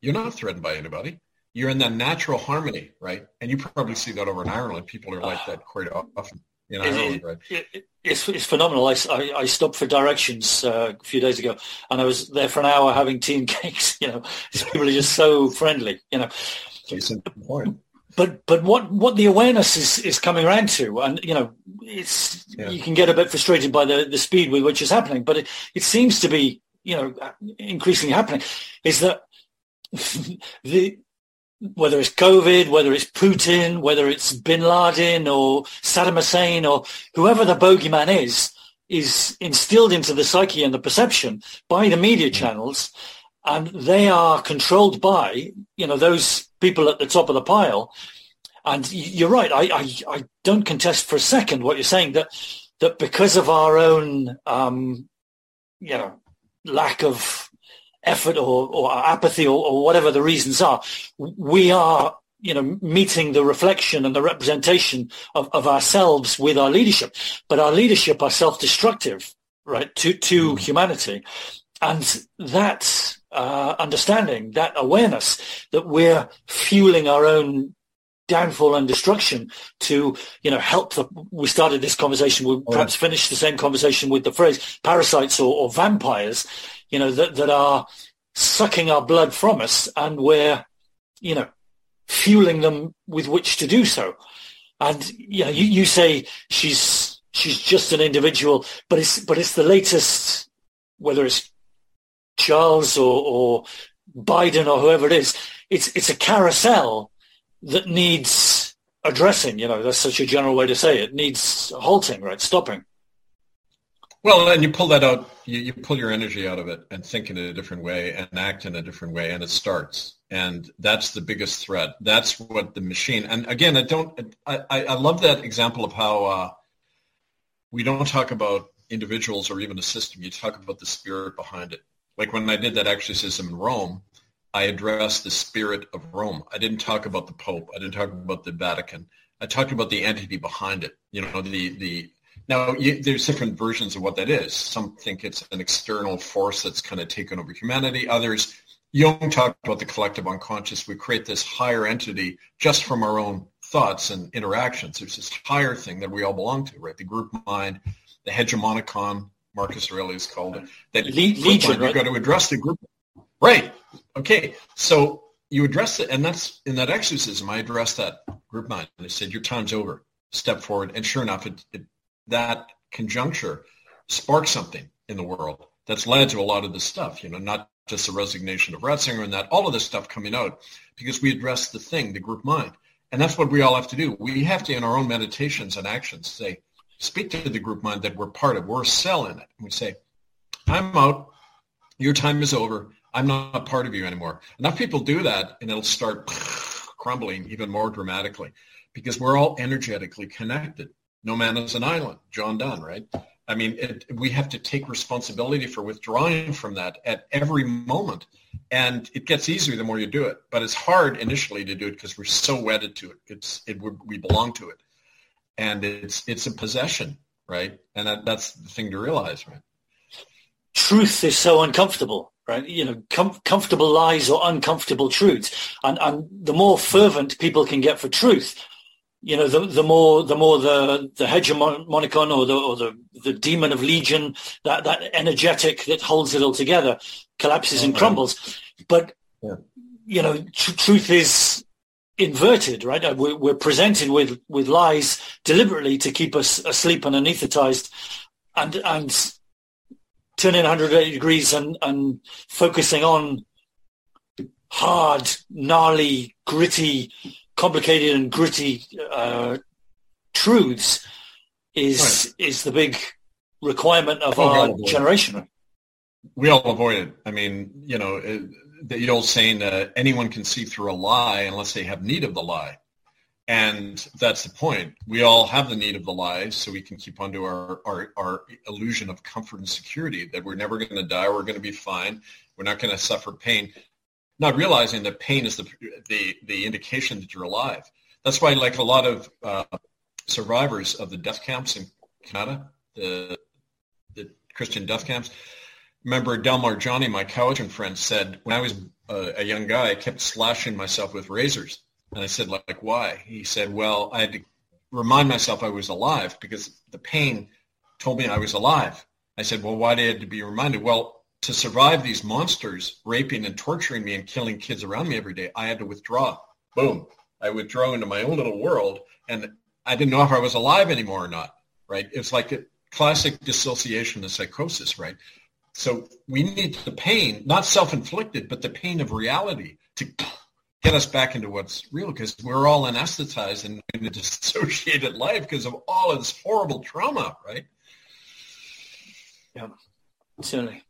you're not threatened by anybody. You're in that natural harmony, right? And you probably see that over in Ireland. People are like that quite often in Ireland, right? It, it, it's, it's phenomenal. I, I, I stopped for directions uh, a few days ago, and I was there for an hour having tea and cakes. You know, people are just so friendly. You know, point. But but what, what the awareness is, is coming around to, and you know, it's yeah. you can get a bit frustrated by the, the speed with which is happening, but it, it seems to be you know increasingly happening. Is that the whether it's COVID, whether it's Putin, whether it's Bin Laden or Saddam Hussein or whoever the bogeyman is, is instilled into the psyche and the perception by the media channels, and they are controlled by you know those people at the top of the pile. And you're right. I, I, I don't contest for a second what you're saying that that because of our own um, you know lack of effort or, or apathy or, or, whatever the reasons are, we are you know, meeting the reflection and the representation of, of ourselves with our leadership. But our leadership are self-destructive, right, to, to mm. humanity. And that uh, understanding, that awareness that we're fueling our own downfall and destruction to, you know, help the, we started this conversation, we'll oh, perhaps finish the same conversation with the phrase parasites or, or vampires, you know, that, that are sucking our blood from us and we're, you know, fueling them with which to do so. And you know, you, you say she's she's just an individual, but it's but it's the latest, whether it's Charles or, or Biden or whoever it is, it's it's a carousel that needs addressing. You know, that's such a general way to say it. it needs halting, right? Stopping. Well, and you pull that out, you, you pull your energy out of it and think in a different way and act in a different way, and it starts. And that's the biggest threat. That's what the machine. And again, I don't. I, I love that example of how uh, we don't talk about individuals or even a system. You talk about the spirit behind it. Like when I did that exorcism in Rome, I addressed the spirit of Rome. I didn't talk about the Pope. I didn't talk about the Vatican. I talked about the entity behind it. You know, the the now, you, there's different versions of what that is. Some think it's an external force that's kind of taken over humanity. Others, Jung talked about the collective unconscious. We create this higher entity just from our own thoughts and interactions. There's this higher thing that we all belong to, right? The group mind, the hegemonicon, Marcus Aurelius called it. That Le- legion, right? You've got to address the group. Right. Okay. So you address it, and that's in that exorcism. I addressed that group mind, and I said, "Your time's over. Step forward." And sure enough, it, it that conjuncture sparked something in the world that's led to a lot of this stuff, you know, not just the resignation of Ratzinger and that, all of this stuff coming out because we address the thing, the group mind. And that's what we all have to do. We have to, in our own meditations and actions, say, speak to the group mind that we're part of. We're in it. We say, I'm out. Your time is over. I'm not part of you anymore. Enough people do that and it'll start crumbling even more dramatically because we're all energetically connected. No man is an island, John Donne, right? I mean, it, we have to take responsibility for withdrawing from that at every moment. And it gets easier the more you do it. But it's hard initially to do it because we're so wedded to it. It's it, we belong to it. And it's it's a possession, right? And that, that's the thing to realize, right? Truth is so uncomfortable, right? You know, com- comfortable lies or uncomfortable truths. And, and the more fervent people can get for truth, you know, the, the more the more the the hegemonicon or the or the, the demon of legion, that that energetic that holds it all together, collapses and crumbles. But yeah. you know, tr- truth is inverted, right? Uh, we're, we're, presented with with lies deliberately to keep us asleep and anesthetized, and and turning 180 degrees and and focusing on hard, gnarly, gritty complicated and gritty uh, truths is right. is the big requirement of our generation. We all avoid it. I mean, you know, it, the old saying, uh, anyone can see through a lie unless they have need of the lie. And that's the point. We all have the need of the lie so we can keep onto our, our, our illusion of comfort and security that we're never going to die, we're going to be fine, we're not going to suffer pain not realizing that pain is the, the, the indication that you're alive. That's why, like a lot of uh, survivors of the death camps in Canada, the, the Christian death camps, remember Delmar Johnny, my Cowichan friend, said when I was a, a young guy, I kept slashing myself with razors. And I said, like, why? He said, well, I had to remind myself I was alive because the pain told me I was alive. I said, well, why did I have to be reminded? Well, to survive these monsters raping and torturing me and killing kids around me every day, I had to withdraw. Boom. I withdraw into my own little world and I didn't know if I was alive anymore or not, right? It's like a classic dissociation and psychosis, right? So we need the pain, not self-inflicted, but the pain of reality to get us back into what's real because we're all anesthetized and in a dissociated life because of all of this horrible trauma, right? Yeah, certainly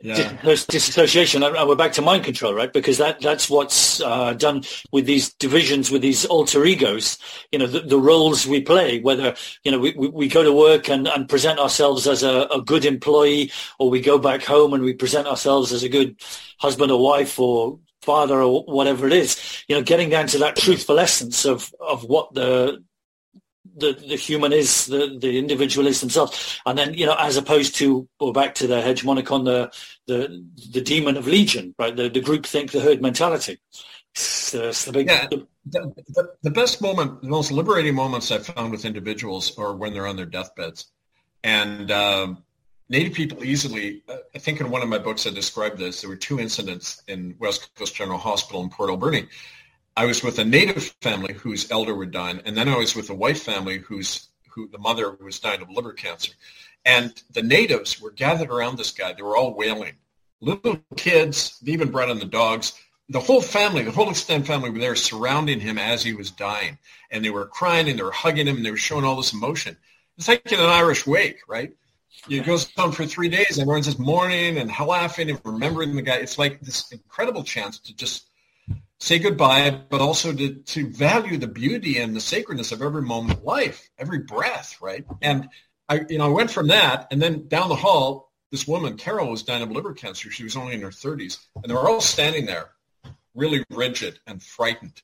yeah. disassociation and we're back to mind control right because that that's what's uh, done with these divisions with these alter egos you know the, the roles we play whether you know we, we go to work and, and present ourselves as a, a, good employee or we go back home and we present ourselves as a good husband or wife or father or whatever it is. You know, getting down to that truthful essence of of what the the, the human is, the, the individual is themselves. And then, you know, as opposed to, or back to the hegemonicon the, the, the demon of legion, right? The, the group think, the herd mentality. It's, it's the, big, yeah, the, the, the, best moment, the most liberating moments I've found with individuals are when they're on their deathbeds. And um, Native people easily, I think in one of my books I described this, there were two incidents in West Coast General Hospital in Port Alberni. I was with a Native family whose elder were dying, and then I was with a white family whose who the mother was dying of liver cancer. And the natives were gathered around this guy. They were all wailing. Little kids, they even brought in the dogs. The whole family, the whole extended family were there surrounding him as he was dying. And they were crying and they were hugging him and they were showing all this emotion. It's like in an Irish wake, right? It goes on for three days. And everyone's just mourning and laughing and remembering the guy. It's like this incredible chance to just say goodbye, but also to, to value the beauty and the sacredness of every moment of life, every breath, right? And I, you know, I went from that, and then down the hall, this woman, Carol, was dying of liver cancer. She was only in her 30s, and they were all standing there, really rigid and frightened.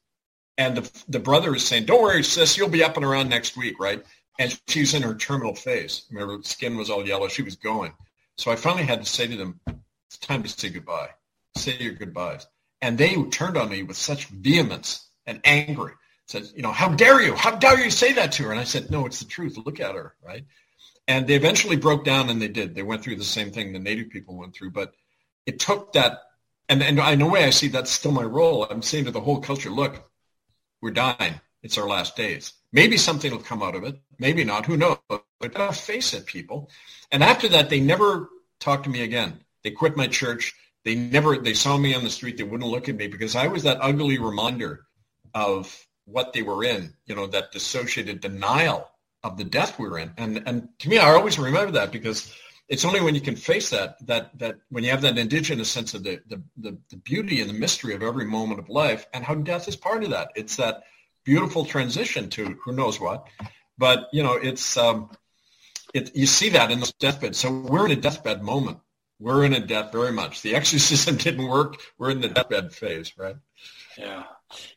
And the, the brother is saying, "Don't worry, sis, you'll be up and around next week, right?" and she's in her terminal phase. Remember, skin was all yellow. She was going. So I finally had to say to them, it's time to say goodbye. Say your goodbyes. And they turned on me with such vehemence and angry. Said, you know, how dare you? How dare you say that to her? And I said, no, it's the truth. Look at her, right? And they eventually broke down and they did. They went through the same thing the native people went through. But it took that, and, and in a way I see that's still my role. I'm saying to the whole culture, look, we're dying. It's our last days. Maybe something will come out of it. Maybe not. Who knows? But gotta face it, people. And after that, they never talked to me again. They quit my church. They never. They saw me on the street. They wouldn't look at me because I was that ugly reminder of what they were in. You know, that dissociated denial of the death we were in. And and to me, I always remember that because it's only when you can face that that that when you have that indigenous sense of the the, the, the beauty and the mystery of every moment of life and how death is part of that. It's that beautiful transition to who knows what. But you know, it's um, it, you see that in the deathbed. So we're in a deathbed moment. We're in a death very much. The exorcism didn't work. We're in the deathbed phase, right? Yeah.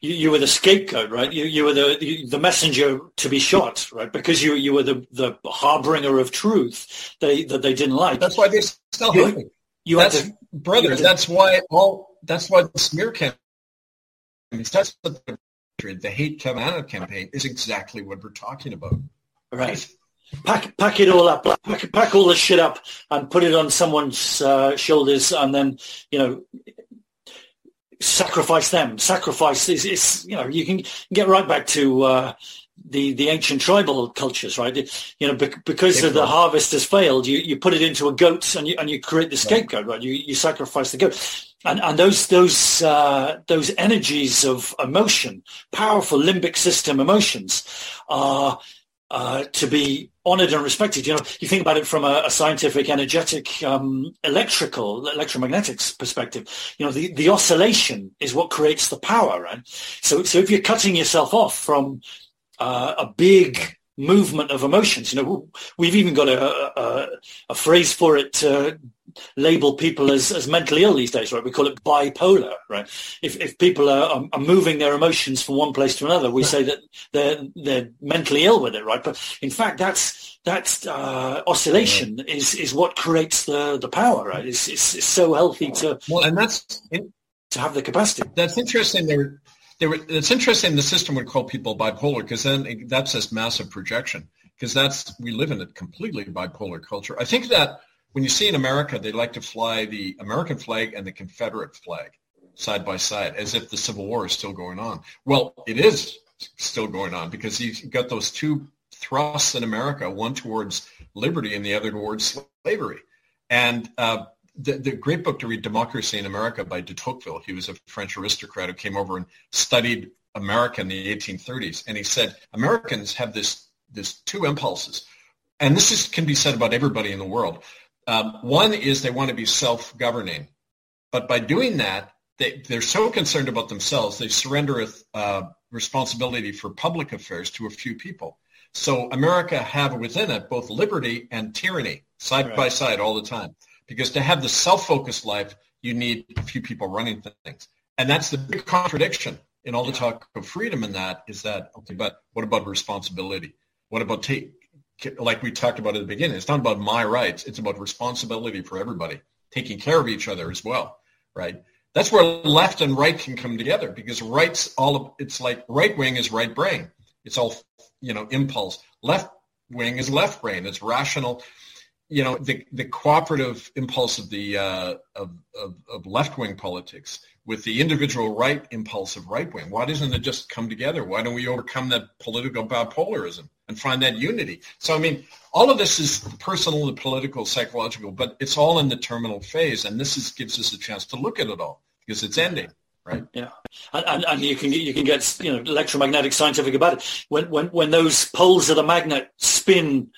You, you were the scapegoat, right? You, you were the you, the messenger to be shot, right? Because you you were the the harbinger of truth they, that they didn't like. That's why they still hate me. You that's, to, brother. That's why all. That's why the smear campaign. That's what the the hate campaign is exactly what we're talking about. Right. Pack, pack it all up, pack, pack all the shit up and put it on someone's uh, shoulders and then, you know, sacrifice them. Sacrifice is, is, you know, you can get right back to uh, the, the ancient tribal cultures, right? You know, because the harvest has failed, you, you put it into a goat and you, and you create the scapegoat, right? You, you sacrifice the goat and, and those those uh, those energies of emotion, powerful limbic system emotions, are uh, to be honored and respected. You know, you think about it from a, a scientific, energetic, um, electrical, electromagnetics perspective. You know, the, the oscillation is what creates the power, right? So, so if you're cutting yourself off from uh, a big movement of emotions, you know, we've even got a, a, a phrase for it label people as, as mentally ill these days, right? We call it bipolar, right? If, if people are, are moving their emotions from one place to another, we say that they're, they're mentally ill with it, right? But in fact, that's, that's uh, oscillation is, is what creates the, the power, right? It's, it's, it's so healthy to, well, and that's, to have the capacity. That's interesting. There, there, it's interesting the system would call people bipolar because then that's this massive projection because that's, we live in a completely bipolar culture. I think that when you see in America, they like to fly the American flag and the Confederate flag side by side as if the Civil War is still going on. Well, it is still going on because you've got those two thrusts in America, one towards liberty and the other towards slavery. And uh, the, the great book to read, Democracy in America by de Tocqueville, he was a French aristocrat who came over and studied America in the 1830s. And he said, Americans have this, this two impulses. And this is, can be said about everybody in the world. Um, one is they want to be self-governing, but by doing that, they, they're so concerned about themselves, they surrender uh, responsibility for public affairs to a few people. So America have within it both liberty and tyranny side right. by side all the time. Because to have the self-focused life, you need a few people running things. And that's the big contradiction in all the talk of freedom in that is that, okay, but what about responsibility? What about take, like we talked about at the beginning, it's not about my rights. It's about responsibility for everybody, taking care of each other as well, right? That's where left and right can come together because rights all of, it's like right wing is right brain. It's all, you know, impulse. Left wing is left brain. It's rational. You know, the, the cooperative impulse of the, uh, of, of, of left wing politics with the individual right impulse of right wing. Why doesn't it just come together? Why don't we overcome that political bipolarism and find that unity? So, I mean, all of this is personal, political, psychological, but it's all in the terminal phase. And this is, gives us a chance to look at it all because it's ending. Right. Yeah, and, and, and you can you can get you know electromagnetic scientific about it. When when when those poles of the magnet spin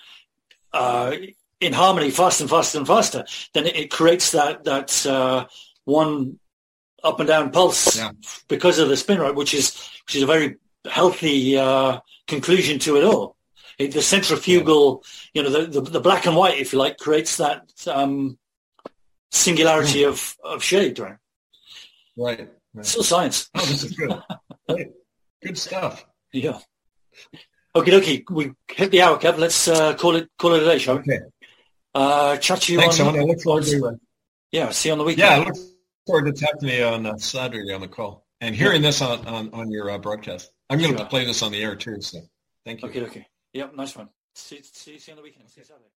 uh, in harmony faster and faster and faster, then it, it creates that that uh, one up and down pulse yeah. because of the spin rate, which is which is a very healthy uh, conclusion to it all. It, the centrifugal, yeah. you know, the, the, the black and white, if you like, creates that um, singularity mm. of of shade, right? Right. right. Still science. Oh, this is good. Good stuff. Yeah. Okay, okay. We hit the hour, Kev. Let's uh, call it call it a day, shall we? Okay. Uh, chat to you Thanks, on. I look forward to Yeah, see you on the weekend. Yeah, I look forward to talking to you on uh, Saturday on the call and hearing yeah. this on on, on your uh, broadcast. I'm going to sure. play this on the air too. So thank you. Okay, okay. Yep, nice one. See, see, see you on the weekend. See you Saturday.